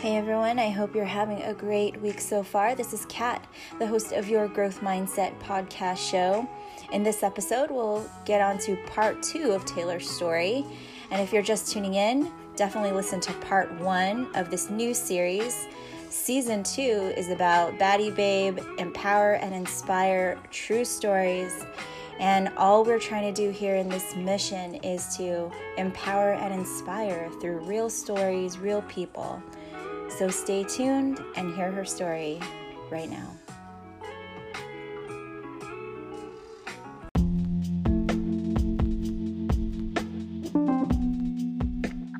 Hey everyone, I hope you're having a great week so far. This is Kat, the host of your Growth Mindset podcast show. In this episode, we'll get on to part two of Taylor's story. And if you're just tuning in, definitely listen to part one of this new series. Season two is about Baddie Babe, empower and inspire true stories. And all we're trying to do here in this mission is to empower and inspire through real stories, real people. So stay tuned and hear her story right now.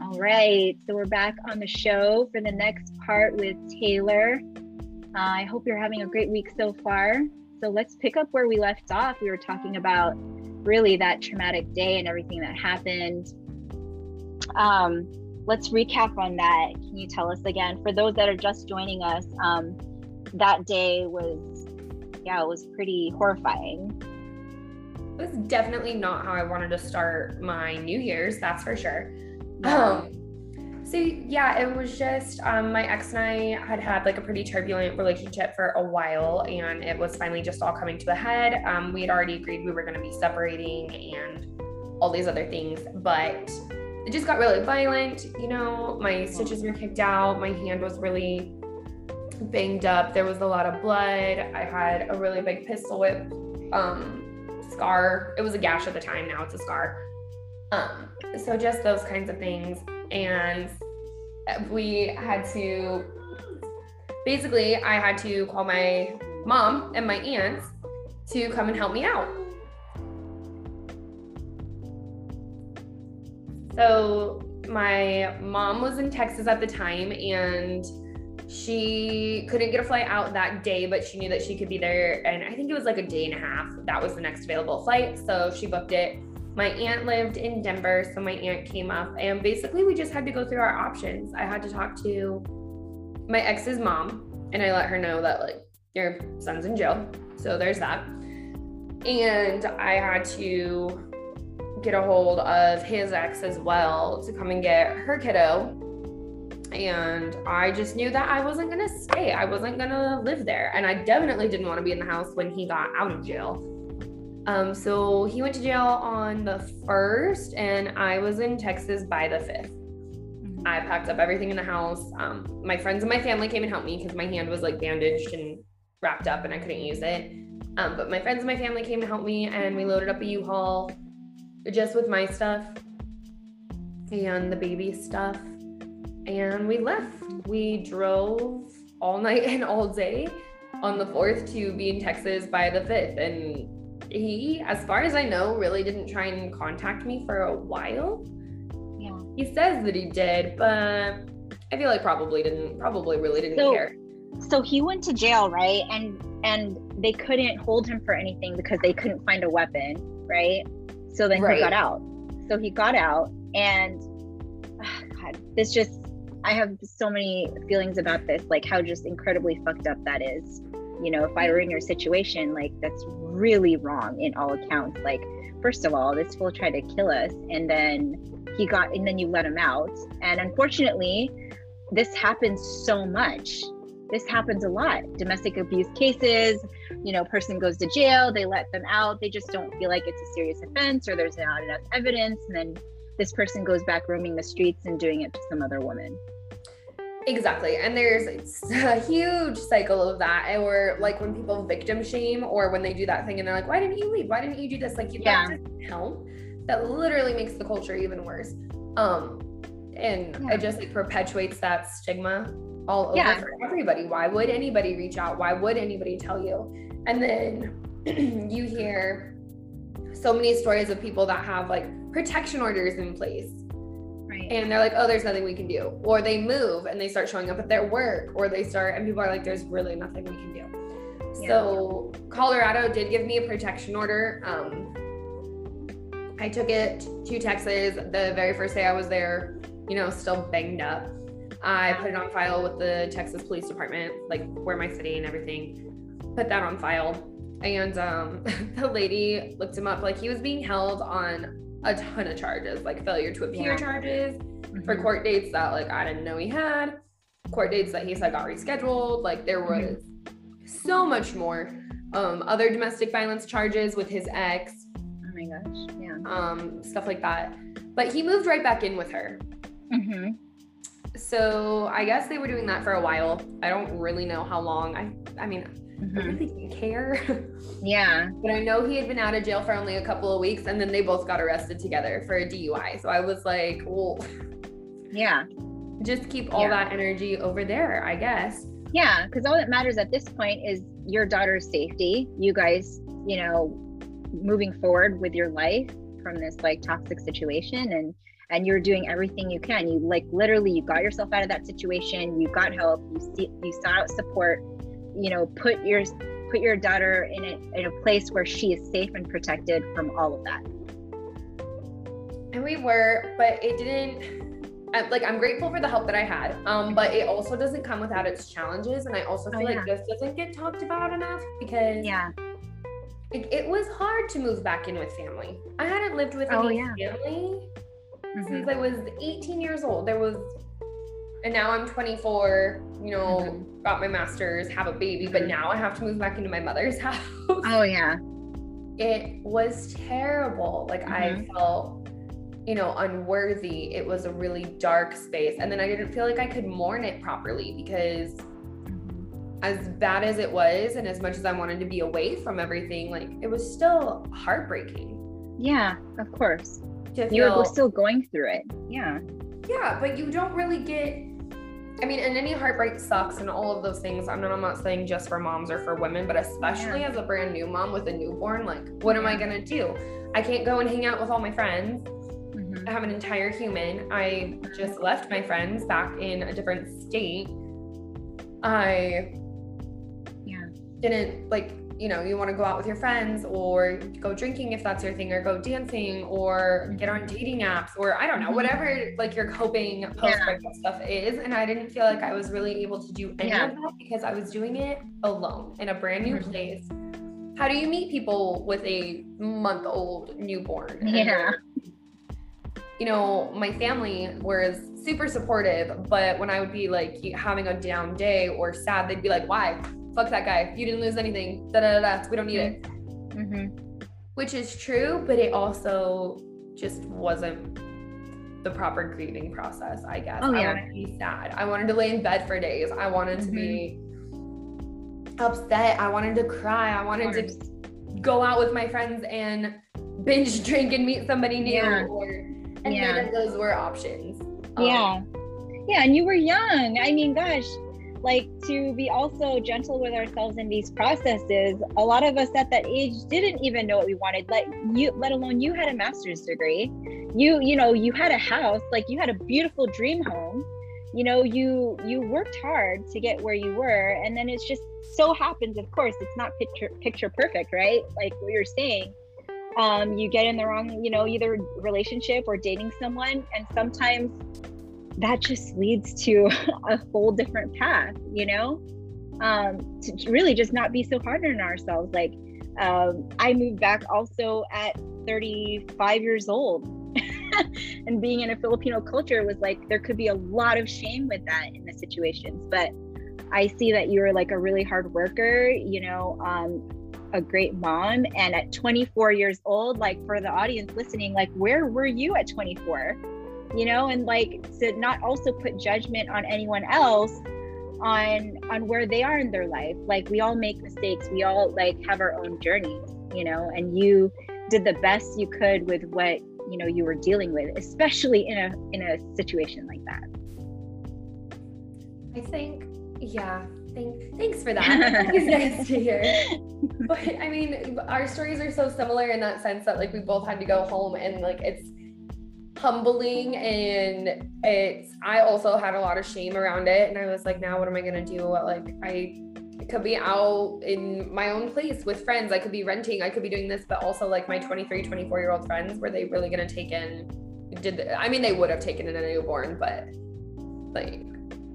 All right, so we're back on the show for the next part with Taylor. Uh, I hope you're having a great week so far. So let's pick up where we left off. We were talking about really that traumatic day and everything that happened. Um, let's recap on that. Can you tell us again, for those that are just joining us, um, that day was, yeah, it was pretty horrifying. It was definitely not how I wanted to start my New Year's, that's for sure. Um, so yeah, it was just um, my ex and I had had like a pretty turbulent relationship for a while, and it was finally just all coming to a head. Um, we had already agreed we were going to be separating and all these other things, but it just got really violent. You know, my stitches were kicked out. My hand was really banged up. There was a lot of blood. I had a really big pistol whip um, scar. It was a gash at the time. Now it's a scar. Um, so just those kinds of things. And we had to basically, I had to call my mom and my aunts to come and help me out. So my mom was in Texas at the time and she couldn't get a flight out that day, but she knew that she could be there. And I think it was like a day and a half. That was the next available flight. So she booked it. My aunt lived in Denver. So my aunt came up and basically we just had to go through our options. I had to talk to my ex's mom and I let her know that like your son's in jail. So there's that. And I had to get a hold of his ex as well to come and get her kiddo. And I just knew that I wasn't going to stay. I wasn't going to live there. And I definitely didn't want to be in the house when he got out of jail. Um, so he went to jail on the first, and I was in Texas by the 5th. I packed up everything in the house. Um, my friends and my family came and helped me because my hand was like bandaged and wrapped up and I couldn't use it. Um, but my friends and my family came to help me, and we loaded up a U-Haul just with my stuff and the baby stuff. And we left. We drove all night and all day on the 4th to be in Texas by the 5th. And he, as far as I know, really didn't try and contact me for a while. Yeah. He says that he did, but I feel like probably didn't, probably really didn't So- care. So he went to jail, right? And and they couldn't hold him for anything because they couldn't find a weapon, right? So then Right. he got out. So he got out, and ah, God, this just I have so many feelings about this, like how just incredibly fucked up that is. You know, if I were in your situation, like that's really wrong in all accounts. Like, first of all, this fool tried to kill us, and then he got, and then you let him out. And unfortunately, this happens so much this happens a lot domestic abuse cases you know person goes to jail they let them out they just don't feel like it's a serious offense or there's not enough evidence and then this person goes back roaming the streets and doing it to some other woman Exactly. And there's a huge cycle of that. Or like when people victim shame or when they do that thing and they're like, why didn't you leave? Why didn't you do this? Like you Yeah. doesn't help. That literally makes the culture even worse. Um and Yeah. it just like perpetuates that stigma all over Yeah. everybody. Why would anybody reach out? Why would anybody tell you? And then you hear so many stories of people that have like protection orders in place right and they're like, oh, there's nothing we can do. Or they move and they start showing up at their work, or they start, and people are like, there's really nothing we can do. So Colorado did give me a protection order. Um, I took it to Texas the very first day I was there, you know, still banged up. I put it on file with the Texas Police Department, like where my city and everything. Put that on file. And um, the lady looked him up, like he was being held on a ton of charges, like failure to appear Yeah. charges for Mhm. court dates that like I didn't know he had. court dates that he said got rescheduled. Like there Mm-hmm. was so much more. Um, other domestic violence charges with his ex, Oh my gosh. Yeah. um, stuff like that. But he moved right back in with her. Mm-hmm. So I guess they were doing that for a while. I don't really know how long. I I mean, I Mm-hmm. really didn't care. Yeah. but I know he had been out of jail for only a couple of weeks and then they both got arrested together for a DUI. So I was like, well, Yeah. just keep all Yeah. that energy over there, I guess. Yeah. Because all that matters at this point is your daughter's safety. You guys, you know, moving forward with your life from this like toxic situation and and you're doing everything you can you like literally you got yourself out of that situation you got help you see you sought out support you know put your put your daughter in a, in a place where she is safe and protected from all of that And we were, but it didn't. I, like I'm grateful for the help that I had, um, but it also doesn't come without its challenges, and I also Oh, feel like this doesn't get talked about enough because yeah it, it was hard to move back in with family. I hadn't lived with Oh, any yeah. family Mhm. since I was 18 years old. There was, and now I'm 24. You know, Mm-hmm. got my master's, have a baby, but now I have to move back into my mother's house. oh yeah it was terrible. Like I Mhm. felt, you know, unworthy. It was a really dark space. And then I didn't feel like I could mourn it properly because as bad as it was and as much as I wanted to be away from everything, like it was still heartbreaking yeah of course to you're still going through it yeah Yeah, but you don't really get. I mean, and any heartbreak sucks and all of those things. I'm not, I'm not saying just for moms or for women, but especially Yeah. as a brand new mom with a newborn, like, what am I gonna do? I can't go and hang out with all my friends. Mhm. I have an entire human. I just left my friends back in a different state. I yeah didn't like you know you want to go out with your friends or go drinking if that's your thing or go dancing or get on dating apps or i don't know Mhm. whatever like your coping post breakup stuff is and i didn't feel like i was really able to do any Yeah. of that because i was doing it alone in a brand new Mhm. place how do you meet people with a month old newborn Yeah. you know, my family was super supportive, but when I would be like having a down day or sad, they'd be like, "Why? Fuck that guy. You didn't lose anything. Da da da. da. We don't need it." hmm Which is true, but it also just wasn't the proper grieving process. I guess. Oh, yeah. I wanted to be sad. I wanted to lay in bed for days. I wanted to be upset. I wanted to cry. I wanted to go out with my friends and binge drink and meet somebody new. Yeah. Or, and Yeah. none of those were options. Um, yeah yeah and you were young i mean gosh like to be also gentle with ourselves in these processes. A lot of us at that age didn't even know what we wanted. Let you let alone you had a master's degree. You you know you had a house. Like you had a beautiful dream home. You know you you worked hard to get where you were. And then it's just so happens of course it's not picture picture perfect right? Like what you're saying um, you get in the wrong, you know, either relationship or dating someone, and sometimes that just leads to a whole different path, you know. Um, to really just not be so hard on ourselves. Like, um, I moved back also at 35 years old, and being in a Filipino culture was like there could be a lot of shame with that in the situations, but. I see that you were like a really hard worker, you know, um, a great mom and at 24 years old like for the audience listening like where were you at 24 you know and like to not also put judgment on anyone else on on where they are in their life like we all make mistakes we all like have our own journeys you know and you did the best you could with what you know you were dealing with especially in a in a situation like that I think, yeah. Thank, thanks for that. Always nice to hear. But I mean, our stories are so similar in that sense that like we both had to go home and like it's humbling and it's I also had a lot of shame around it and I was like now what am I going to do what like I could be out in my own place with friends I could be renting I could be doing this but also like my 23 24 year old friends were they really going to take in did the, I mean they would have taken in a newborn but like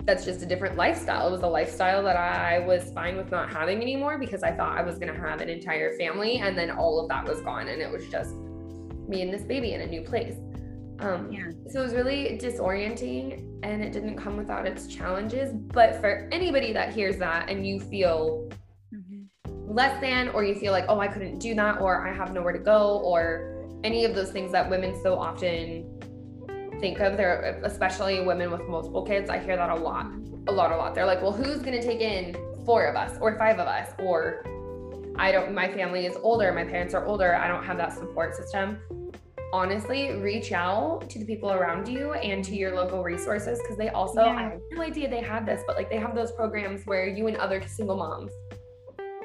that's just a different lifestyle. It was a lifestyle that I was fine with not having anymore because I thought I was going to have an entire family and then all of that was gone and it was just me and this baby in a new place. Um, yeah. So it was really disorienting and it didn't come without its challenges. But for anybody that hears that and you feel mm-hmm. less than, or you feel like, oh, I couldn't do that, or I have nowhere to go, or any of those things that women so often think of, there, especially women with multiple kids, I hear that a lot, a lot, a lot. They're like, well, who's going to take in four of us or five of us? Or I don't, my family is older, my parents are older, I don't have that support system honestly reach out to the people around you and to your local resources because they also yeah. I have no idea they had this, but like they have those programs where you and other single moms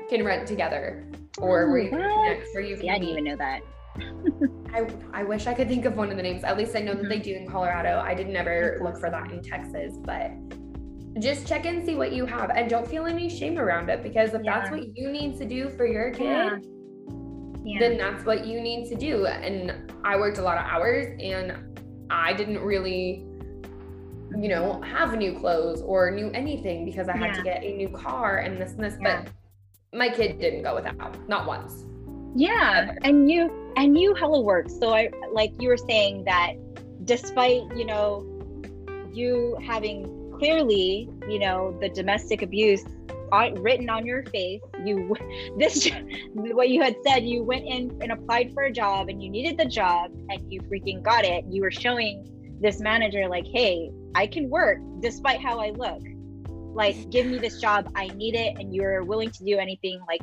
can rent together or oh, where you can connect where you can I didn't even know that. I, I wish I could think of one of the names. At least I know that they mm-hmm. do in Colorado. I did never look for that in Texas, but just check and see what you have and don't feel any shame around it because if yeah. that's what you need to do for your kid, yeah yeah. then that's what you need to do. And I worked a lot of hours and I didn't really, you know, have new clothes or new anything because I had yeah. to get a new car and this and this. Yeah. But my kid didn't go without, not once. Yeah. Ever. And you and you hella worked. So I like you were saying that despite, you know, you having clearly, you know, the domestic abuse written on your face. You this what you had said you went in and applied for a job and you needed the job and you freaking got it. You were showing this manager like hey i can work despite how i look. Like give me this job. I need it. And you're willing to do anything like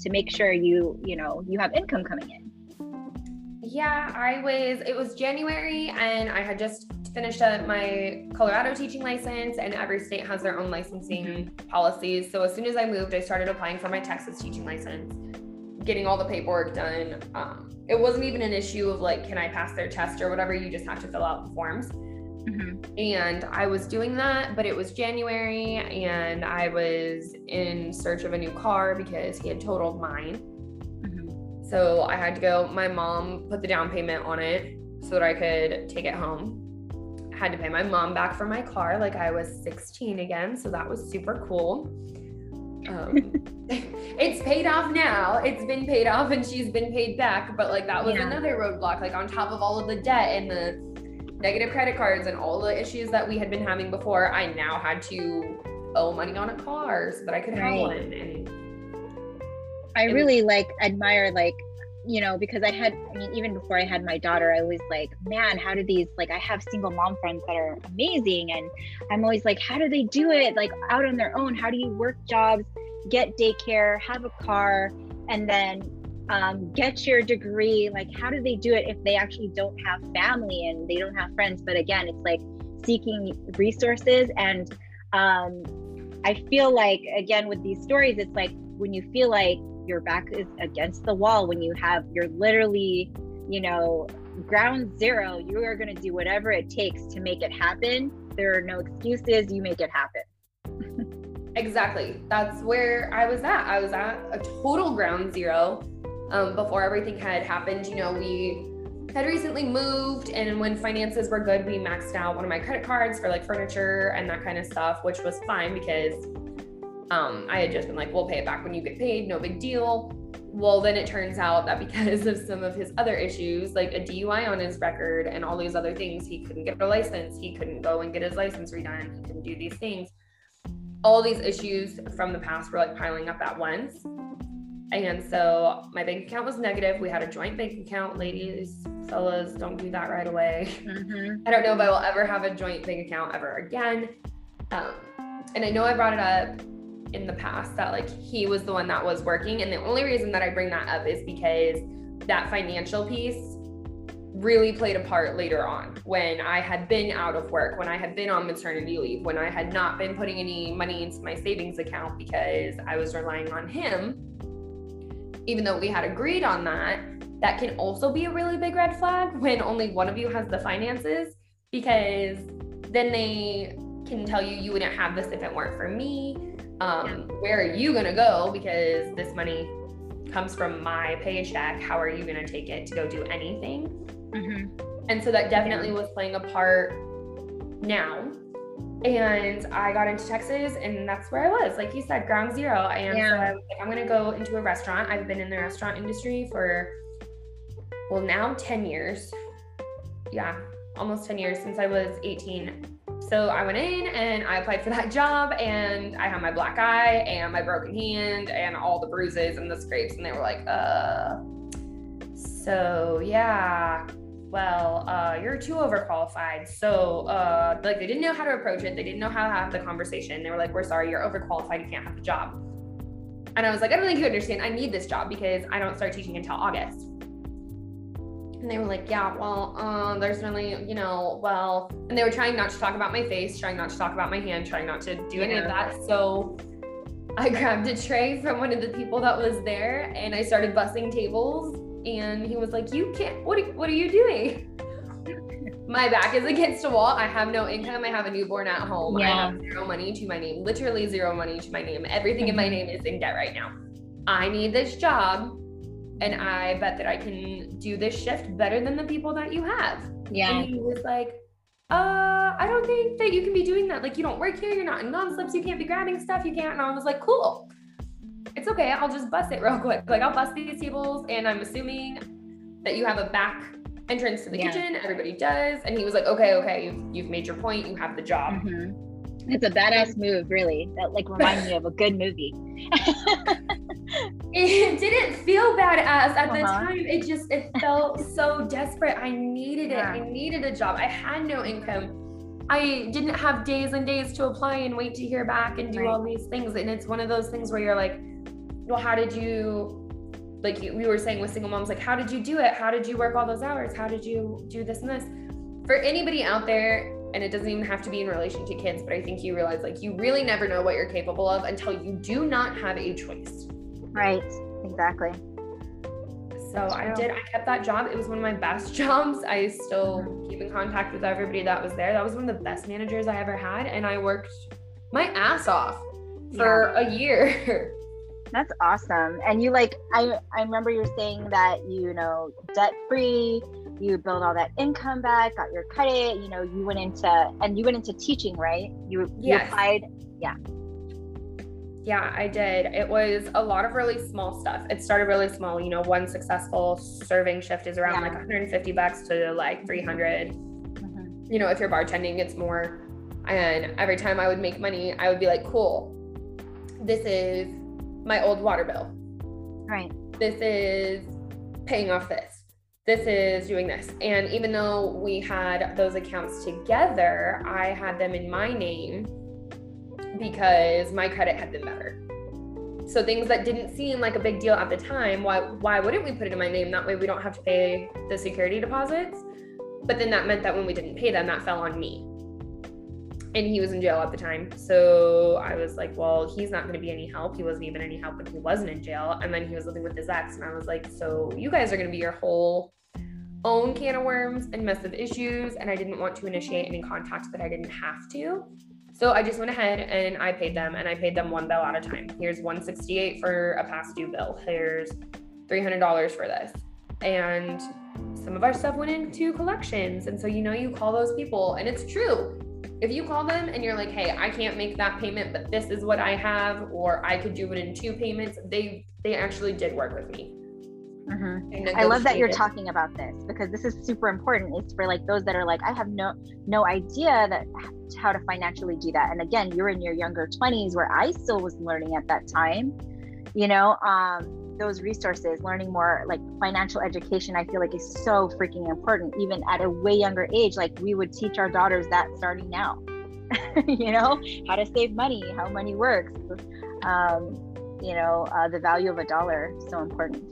to make sure you you know you have income coming in yeah i was it was january and i had just finished up my Colorado teaching license, and every state has their own licensing mm-hmm. policies. So as soon as I moved, I started applying for my Texas teaching license, getting all the paperwork done. Um, it wasn't even an issue of like, can I pass their test or whatever? You just have to fill out the forms. Mm-hmm. And I was doing that, but it was January, and I was in search of a new car because he had totaled mine. So I had to go. My mom put the down payment on it so that I could take it home had to pay my mom back for my car like I was 16 again. So that was super cool. Um, it's paid off now. It's been paid off and she's been paid back. But like that was yeah. another roadblock, like on top of all of the debt and the negative credit cards and all the issues that we had been having before, I now had to owe money on a car so that I could right. have one. And I really like admire like you know, because I had, I mean, even before I had my daughter, I was like, man, how do these, like, I have single mom friends that are amazing. And I'm always like, how do they do it? Like, out on their own? How do you work jobs, get daycare, have a car, and then um, get your degree? Like, how do they do it if they actually don't have family and they don't have friends? But again, it's like seeking resources. And um, I feel like, again, with these stories, it's like when you feel like your back is against the wall when you have you're literally you know ground zero you are going to do whatever it takes to make it happen. There are no excuses you make it happen. Exactly. That's where i was at. I was at a total ground zero um, before everything had happened. You know we had recently moved and when finances were good we maxed out one of my credit cards for like furniture and that kind of stuff which was fine because um, I had just been like, we'll pay it back when you get paid, no big deal. Well, then it turns out that because of some of his other issues, like a DUI on his record and all these other things, he couldn't get a license. He couldn't go and get his license redone. He couldn't do these things. All these issues from the past were like piling up at once. And so my bank account was negative. We had a joint bank account. Ladies, fellas, don't do that right away. Mm-hmm. I don't know if I will ever have a joint bank account ever again. Um, and I know I brought it up in the past that like he was the one that was working. And the only reason that I bring that up is because that financial piece really played a part later on when I had been out of work, when I had been on maternity leave, when I had not been putting any money into my savings account because I was relying on him. Even though we had agreed on that, that can also be a really big red flag when only one of you has the finances because then they can tell you you wouldn't have this if it weren't for me um, yeah. where are you going to go because this money comes from my paycheck how are you going to take it to go do anything mm-hmm. and so that definitely was playing a part now and I got into Texas, and that's where I was. Like you said, ground zero. And yeah. so I was like, I'm gonna go into a restaurant. I've been in the restaurant industry for well now 10 years. Yeah, almost 10 years since I was 18. So I went in and I applied for that job and I had my black eye and my broken hand and all the bruises and the scrapes. And they were like, uh, so yeah, well, uh, you're too overqualified. So, uh, like, they didn't know how to approach it. They didn't know how to have the conversation. They were like, we're sorry, you're overqualified. You can't have the job. And I was like, I don't think you understand. I need this job because I don't start teaching until August. And they were like, yeah, well, uh, there's really, you know, well, and they were trying not to talk about my face, trying not to talk about my hand, trying not to do any of that. So I grabbed a tray from one of the people that was there and I started bussing tables. And he was like, you can't, what, are, what are you doing? my back is against a wall. I have no income. I have a newborn at home. Yeah. I have zero money to my name, literally zero money to my name. Everything in my name is in debt right now. I need this job and I bet that I can do this shift better than the people that you have. Yeah. And he was like, uh, I don't think that you can be doing that. Like, you don't work here, you're not in non slips, you can't be grabbing stuff, you can't. And I was like, cool. It's okay, I'll just bust it real quick. Like, I'll bust these tables, and I'm assuming that you have a back entrance to the yeah. kitchen. Everybody does. And he was like, okay, okay, you've, you've made your point, you have the job. Mm-hmm. It's a badass move, really. That like reminds me of a good movie. it didn't feel badass at uh-huh. the time. It just it felt so desperate. I needed it. Yeah. I needed a job. I had no income. I didn't have days and days to apply and wait to hear back and do right. all these things. And it's one of those things where you're like, well, how did you like we were saying with single moms, like how did you do it? How did you work all those hours? How did you do this and this? For anybody out there and it doesn't even have to be in relation to kids, but I think you realize like you really never know what you're capable of until you do not have a choice. Right. Exactly. So I did, I kept that job. It was one of my best jobs. I still mm-hmm. keep in contact with everybody that was there. That was one of the best managers I ever had. And I worked my ass off for yeah. a year. That's awesome. And you like I I remember you're saying that you know debt free, you build all that income back, got your credit, you know, you went into and you went into teaching, right? You, yes. applied, yeah. Yeah, I did. It was a lot of really small stuff. It started really small. You know, one successful serving shift is around yeah. like 150 bucks to like 300. Mm-hmm. You know, if you're bartending, it's more. And every time I would make money, I would be like, cool, this is my old water bill. Right. This is paying off this this is doing this. And even though we had those accounts together, I had them in my name because my credit had been better. So things that didn't seem like a big deal at the time, why why wouldn't we put it in my name? That way we don't have to pay the security deposits. But then that meant that when we didn't pay them, that fell on me. And he was in jail at the time. So I was like, well, he's not going to be any help. He wasn't even any help when he wasn't in jail. And then he was living with his ex. And I was like, so you guys are going to be your whole own can of worms and mess of issues, and I didn't want to initiate any contact that I didn't have to. So I just went ahead and I paid them, and I paid them one bill at a time. Here's 168 for a past due bill. Here's $300 for this, and some of our stuff went into collections. And so you know you call those people, and it's true. If you call them and you're like, "Hey, I can't make that payment, but this is what I have," or I could do it in two payments, they they actually did work with me. Mm-hmm. I love that you're talking about this because this is super important. It's for like those that are like, I have no no idea that how to financially do that. And again, you're in your younger 20s where I still was learning at that time. You know, um, those resources, learning more like financial education, I feel like is so freaking important, even at a way younger age. Like we would teach our daughters that starting now. you know, how to save money, how money works. Um, you know, uh, the value of a dollar, so important.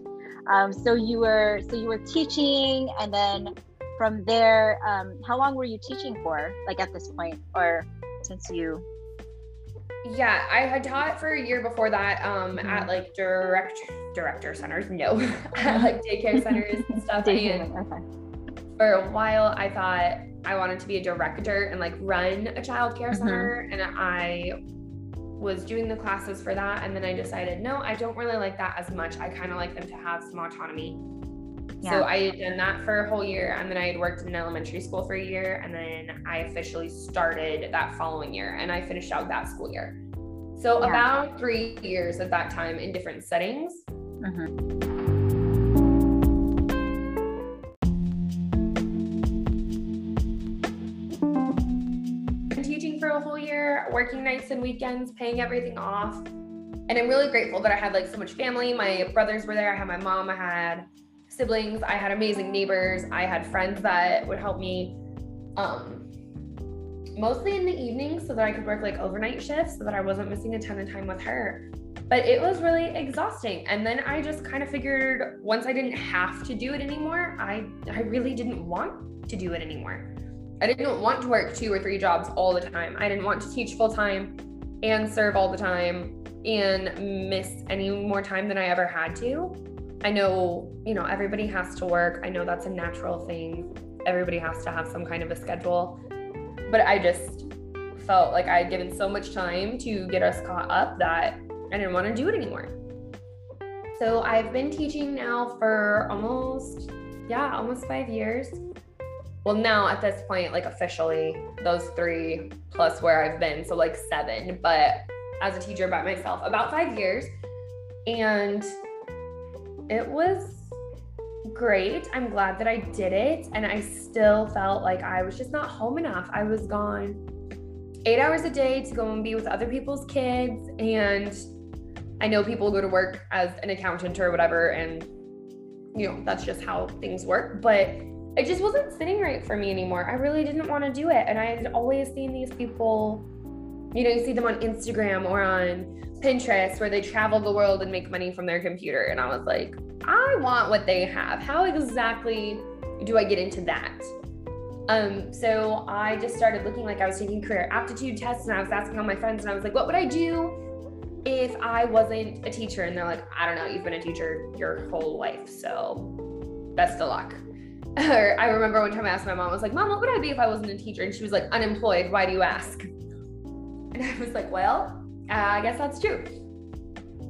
Um, so you were so you were teaching, and then from there, um, how long were you teaching for? Like at this point, or since you? Yeah, I had taught for a year before that um, mm-hmm. at like direct director centers. No, at like daycare centers and stuff. and okay. For a while, I thought I wanted to be a director and like run a child care mm-hmm. center, and I was doing the classes for that and then I decided no I don't really like that as much. I kind of like them to have some autonomy. Yeah. so I had done that for a whole year and then I had worked in elementary school for a year and then I officially started that following year and I finished out that school year. So yeah. about three years at that time in different settings mm-hmm. Working nights and weekends, paying everything off. And I'm really grateful that I had like so much family. My brothers were there. I had my mom. I had siblings. I had amazing neighbors. I had friends that would help me. Um, mostly in the evenings so that I could work like overnight shifts so that I wasn't missing a ton of time with her. But it was really exhausting. And then I just kind of figured once I didn't have to do it anymore, I I really didn't want to do it anymore. I didn't want to work two or three jobs all the time. I didn't want to teach full time and serve all the time and miss any more time than I ever had to. I know, you know, everybody has to work. I know that's a natural thing. Everybody has to have some kind of a schedule but I just felt like I had given so much time to get us caught up that I didn't want to do it anymore. So I've been teaching now for almost, yeah, almost five years. Well, now at this point, like officially, those three plus where I've been, so like seven, but as a teacher by myself, about five years. And it was great. I'm glad that I did it. And I still felt like I was just not home enough. I was gone eight hours a day to go and be with other people's kids. And I know people go to work as an accountant or whatever. And, you know, that's just how things work. But it just wasn't sitting right for me anymore. I really didn't want to do it. And I had always seen these people, you know, you see them on Instagram or on Pinterest where they travel the world and make money from their computer. And I was like, I want what they have. How exactly do I get into that? Um, so I just started looking like I was taking career aptitude tests and I was asking all my friends and I was like, what would I do if I wasn't a teacher? And they're like, I don't know, you've been a teacher your whole life. So best of luck. I remember one time I asked my mom, I was like, Mom, what would I be if I wasn't a teacher? And she was like, unemployed. Why do you ask? And I was like, Well, uh, I guess that's true.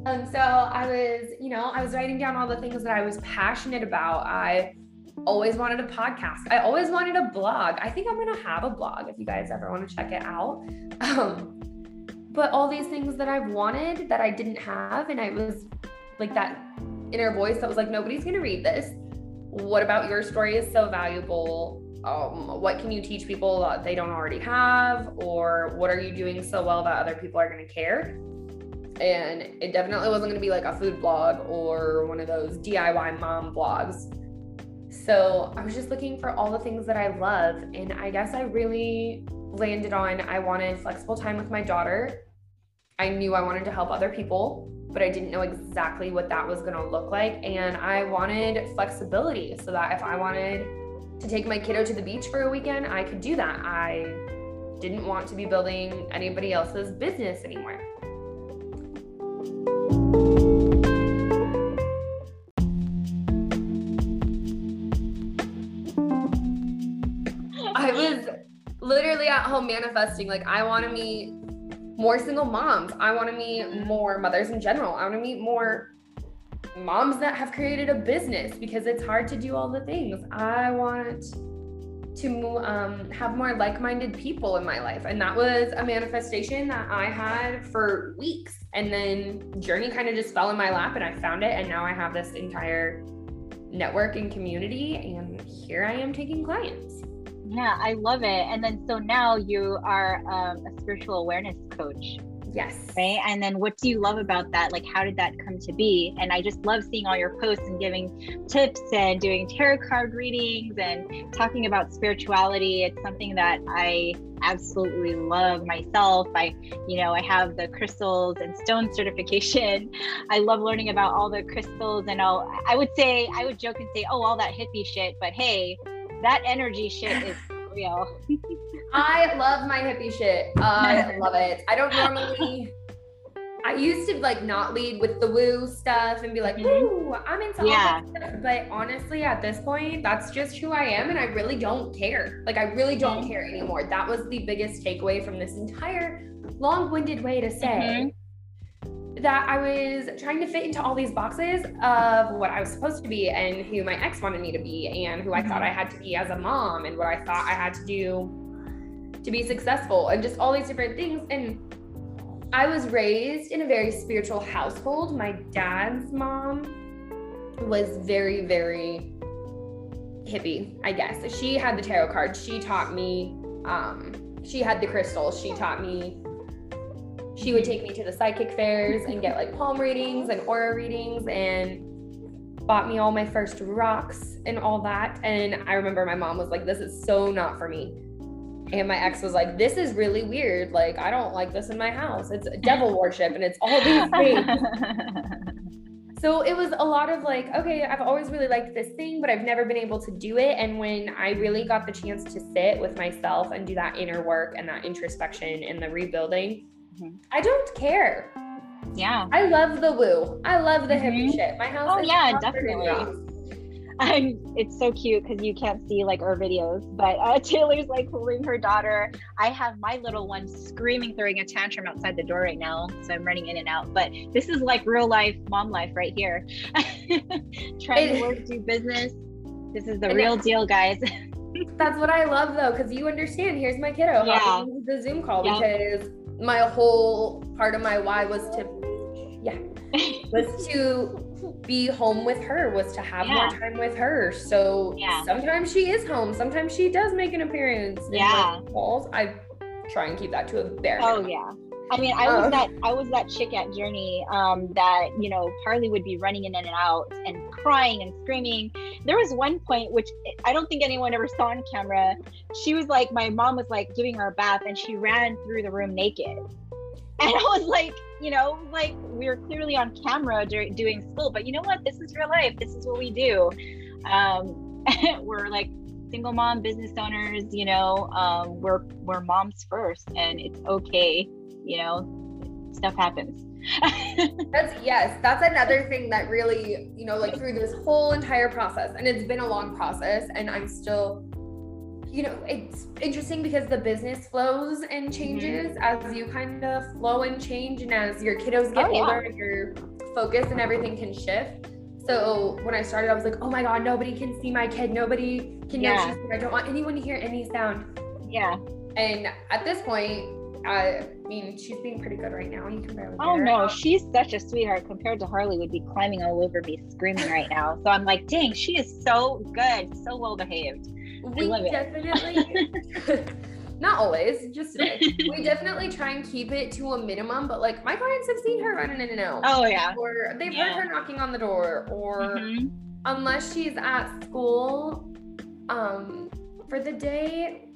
Um, so I was, you know, I was writing down all the things that I was passionate about. I always wanted a podcast. I always wanted a blog. I think I'm gonna have a blog if you guys ever want to check it out. Um, but all these things that I've wanted that I didn't have, and I was like that inner voice that was like, nobody's gonna read this. What about your story is so valuable? Um, what can you teach people that they don't already have? Or what are you doing so well that other people are gonna care? and it definitely wasn't going to be like a food blog or one of those DIY mom blogs. So I was just looking for all the things that I love. And I guess I really landed on I wanted flexible time with my daughter. I knew I wanted to help other people, but I didn't know exactly what that was going to look like. And I wanted flexibility so that if I wanted to take my kiddo to the beach for a weekend, I could do that. I didn't want to be building anybody else's business anymore. I was literally at home manifesting like I want to meet more single moms. I want to meet more mothers in general. I want to meet more moms that have created a business because it's hard to do all the things. I want to um, have more like-minded people in my life and that was a manifestation that i had for weeks and then journey kind of just fell in my lap and i found it and now i have this entire network and community and here i am taking clients yeah i love it and then so now you are um, a spiritual awareness coach Yes. Right. And then what do you love about that? Like, how did that come to be? And I just love seeing all your posts and giving tips and doing tarot card readings and talking about spirituality. It's something that I absolutely love myself. I, you know, I have the crystals and stone certification. I love learning about all the crystals and all. I would say, I would joke and say, oh, all that hippie shit. But hey, that energy shit is real. I love my hippie shit. I love it. I don't normally. I used to like not lead with the woo stuff and be like, "Ooh, I'm into yeah. all that stuff." But honestly, at this point, that's just who I am, and I really don't care. Like, I really don't mm-hmm. care anymore. That was the biggest takeaway from this entire long-winded way to say. Mm-hmm that I was trying to fit into all these boxes of what I was supposed to be and who my ex wanted me to be and who I thought I had to be as a mom and what I thought I had to do to be successful and just all these different things. And I was raised in a very spiritual household. My dad's mom was very, very hippie, I guess. She had the tarot cards. She taught me, um, she had the crystals. She taught me She would take me to the psychic fairs and get like palm readings and aura readings and bought me all my first rocks and all that. And I remember my mom was like, This is so not for me. And my ex was like, This is really weird. Like, I don't like this in my house. It's devil worship and it's all these things. so it was a lot of like, okay, I've always really liked this thing, but I've never been able to do it. And when I really got the chance to sit with myself and do that inner work and that introspection and the rebuilding, mm-hmm. I don't care. Yeah. I love the woo. I love the mm-hmm. hippie shit. My house oh, yeah, definitely. I'm, it's so cute because you can't see like our videos, but uh, Taylor's like holding her daughter. I have my little one screaming, throwing a tantrum outside the door right now. So I'm running in and out. But this is like real life mom life right here. Trying to work, do business. This is the real deal, guys. That's what I love though, because you understand. Here's my kiddo yeah. the Zoom call because my whole part of my why was to, yeah, was to be home with her was to have yeah. more time with her. So yeah. sometimes she is home. Sometimes she does make an appearance. Yeah. Calls. I try and keep that to a bare. Oh yeah. I mean, I was uh, that I was that chick at Journey um, that you know Harley would be running in and out and crying and screaming. There was one point which I don't think anyone ever saw on camera. She was like, my mom was like giving her a bath and she ran through the room naked, and I was like, you know, like we were clearly on camera during doing school, but you know what? This is real life. This is what we do. Um, we're like single mom business owners. You know, um, we're we're moms first, and it's okay. You know, stuff happens. That's yes that's another thing that really you know like through this whole entire process and it's been a long process and i'm still you know, it's interesting because the business flows and mm-hmm. changes mm-hmm. as you kind of flow and change, and as your kiddos get oh, older, your focus and everything can shift. So when I started, I was like, oh my god, nobody can see my kid, nobody can yeah. know she's. I don't want anyone to hear any sound. Yeah. And at this point, I mean, she's being pretty good right now. You can barely. Oh no, she's such a sweetheart compared to Harley. Would be climbing all over me, screaming right now. So I'm like, dang, she is so good, so well behaved we definitely not always, just today. we definitely try and keep it to a minimum, but like my clients have seen her running in and out. Oh yeah. Or they've yeah. heard her knocking on the door, or mm-hmm. unless she's at school um for the day,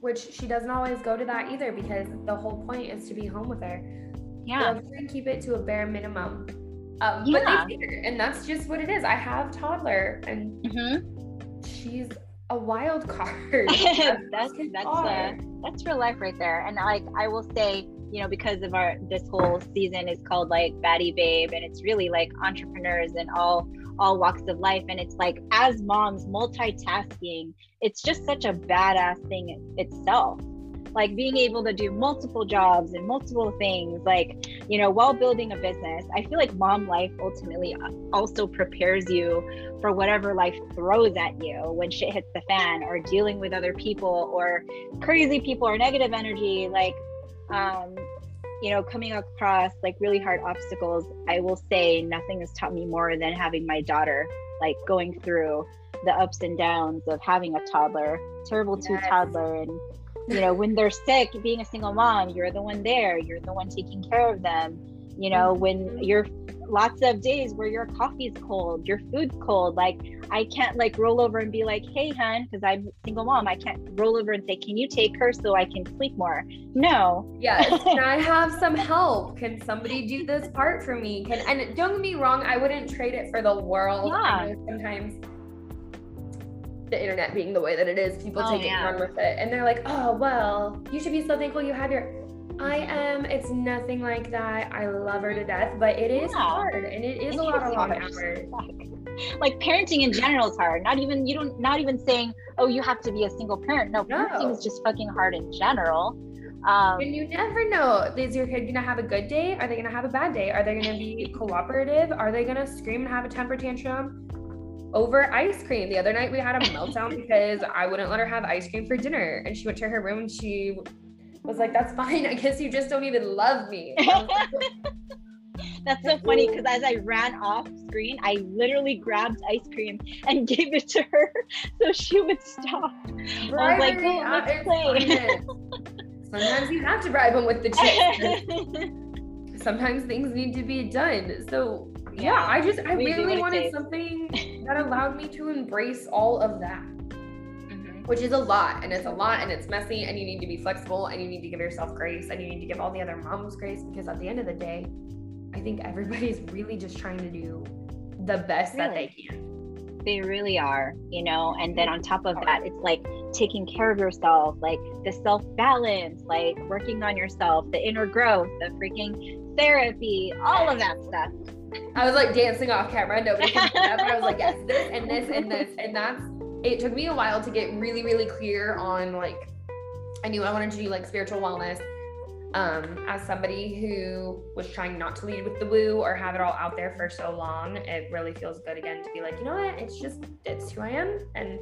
which she doesn't always go to that either because the whole point is to be home with her. Yeah. Try and keep it to a bare minimum. Um, yeah. but they and that's just what it is. I have toddler and mm-hmm. she's a wild card. that's that's uh, that's real life right there. And like I will say, you know, because of our this whole season is called like Baddie Babe, and it's really like entrepreneurs and all all walks of life. And it's like as moms, multitasking, it's just such a badass thing itself like being able to do multiple jobs and multiple things like you know while building a business i feel like mom life ultimately also prepares you for whatever life throws at you when shit hits the fan or dealing with other people or crazy people or negative energy like um you know coming across like really hard obstacles i will say nothing has taught me more than having my daughter like going through the ups and downs of having a toddler terrible yes. two toddler and you know when they're sick being a single mom you're the one there you're the one taking care of them you know when mm-hmm. you're lots of days where your coffee's cold your food's cold like i can't like roll over and be like hey hun because i'm single mom i can't roll over and say can you take her so i can sleep more no yes can i have some help can somebody do this part for me can and don't get me wrong i wouldn't trade it for the world yeah. sometimes the internet being the way that it is, people oh, take yeah. it and run with it. And they're like, oh, well, you should be so thankful you have your. I am. It's nothing like that. I love her to death, but it is yeah. hard and it is it a lot of long hours. Like parenting in general is hard. Not even you don't. Not even saying, oh, you have to be a single parent. No, no. parenting is just fucking hard in general. Um, and you never know. Is your kid gonna have a good day? Are they gonna have a bad day? Are they gonna be cooperative? Are they gonna scream and have a temper tantrum? over ice cream. The other night we had a meltdown because I wouldn't let her have ice cream for dinner. And she went to her room and she was like, That's fine. I guess you just don't even love me. That's so funny because as I ran off screen, I literally grabbed ice cream and gave it to her so she would stop. Right, I was like, oh, let's uh, play. Sometimes you have to bribe them with the chips. Sometimes things need to be done. So yeah, yeah I just I really wanted something that allowed me to embrace all of that. Which is a lot, and it's a lot, and it's messy, and you need to be flexible, and you need to give yourself grace, and you need to give all the other moms grace because at the end of the day, I think everybody's really just trying to do the best really? that they can. They really are, you know, and then on top of that, it's like taking care of yourself, like the self balance, like working on yourself, the inner growth, the freaking therapy, all of that stuff. I was like dancing off camera. Nobody can see that, but I was like, yes, this and this and this. And that's it took me a while to get really, really clear on like I knew I wanted to do like spiritual wellness um, as somebody who was trying not to lead with the woo or have it all out there for so long, it really feels good again to be like, you know what, it's just, it's who I am. And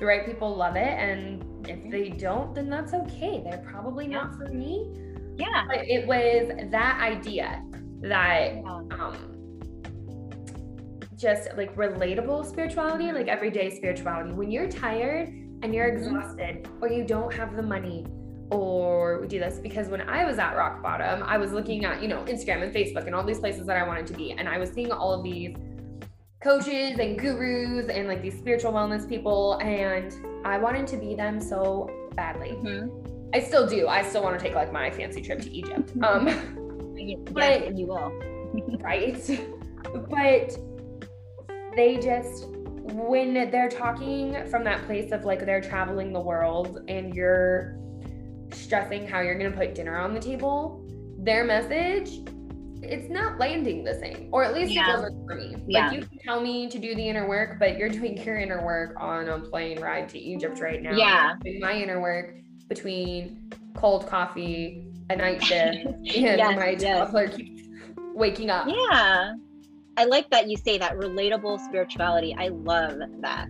the right people love it. And if they don't, then that's okay. They're probably not for me. Yeah. But it was that idea that, um, just like relatable spirituality, like everyday spirituality. When you're tired and you're mm-hmm. exhausted or you don't have the money or we do this because when I was at rock bottom, I was looking at, you know, Instagram and Facebook and all these places that I wanted to be. And I was seeing all of these coaches and gurus and like these spiritual wellness people. And I wanted to be them so badly. Mm-hmm. I still do. I still want to take like my fancy trip to Egypt. Um, yeah, but you will. right. But they just, when they're talking from that place of like they're traveling the world and you're stressing how you're going to put dinner on the table, their message it's not landing the same, or at least yeah. it doesn't for me. Yeah. Like you can tell me to do the inner work, but you're doing your inner work on a plane ride to Egypt right now. Yeah. doing my inner work between cold coffee, a night shift, and yes, my yes. toddler keeps waking up. Yeah. I like that you say that relatable spirituality. I love that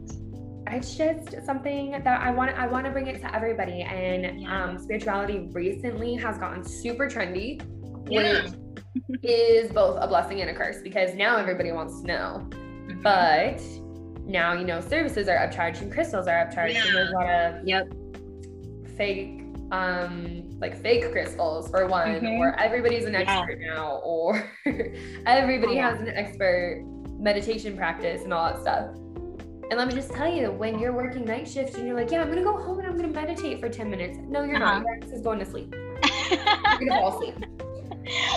it's just something that I want I want to bring it to everybody and yeah. um, spirituality recently has gotten super trendy yeah. which is both a blessing and a curse because now everybody wants to know mm-hmm. but now you know services are upcharged and crystals are upcharged yeah. and there's a lot of yep fake um like fake crystals for one mm-hmm. or everybody's an expert now or everybody oh, has an expert meditation practice and all that stuff and let me just tell you, when you're working night shift and you're like, yeah, I'm gonna go home and I'm gonna meditate for 10 minutes. No, you're uh-huh. not. Your ass is going to sleep. you're gonna fall asleep.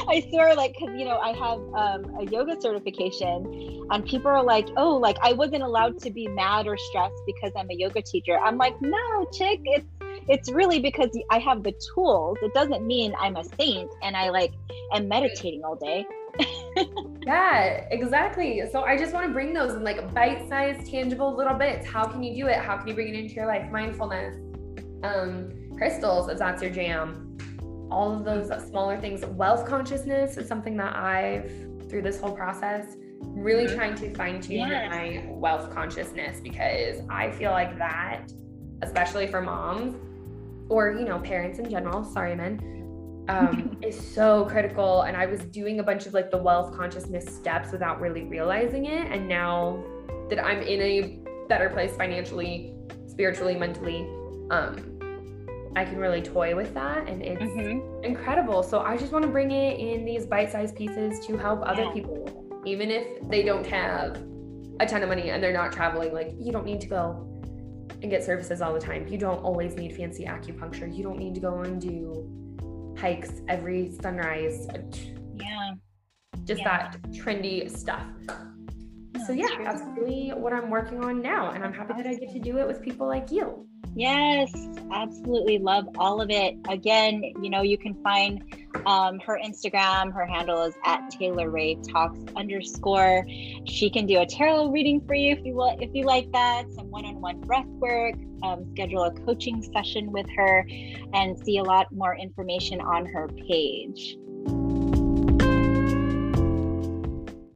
I swear, like, cause you know, I have um, a yoga certification, and people are like, "Oh, like I wasn't allowed to be mad or stressed because I'm a yoga teacher." I'm like, "No, chick, it's it's really because I have the tools. It doesn't mean I'm a saint and I like am meditating all day." yeah, exactly. So I just want to bring those in like bite-sized, tangible little bits. How can you do it? How can you bring it into your life? Mindfulness, um, crystals, if that's your jam. All of those smaller things. Wealth consciousness is something that I've through this whole process really mm-hmm. trying to fine tune yes. my wealth consciousness because I feel like that, especially for moms or you know parents in general. Sorry, men um, is so critical. And I was doing a bunch of like the wealth consciousness steps without really realizing it. And now that I'm in a better place financially, spiritually, mentally, um, I can really toy with that and it's mm-hmm. incredible. So I just want to bring it in these bite-sized pieces to help other yeah. people, even if they don't have a ton of money and they're not traveling. Like you don't need to go and get services all the time. You don't always need fancy acupuncture. You don't need to go and do hikes every sunrise. Yeah. Just yeah. that trendy stuff. so yeah, that's really what I'm working on now. And I'm happy that I get to do it with people like you. Yes, absolutely. Love all of it. Again, you know, you can find um, her Instagram. Her handle is at Taylor Ray Talks underscore. She can do a tarot reading for you if you will, if you like that. Some one-on-one breath work. Um, schedule a coaching session with her, and see a lot more information on her page.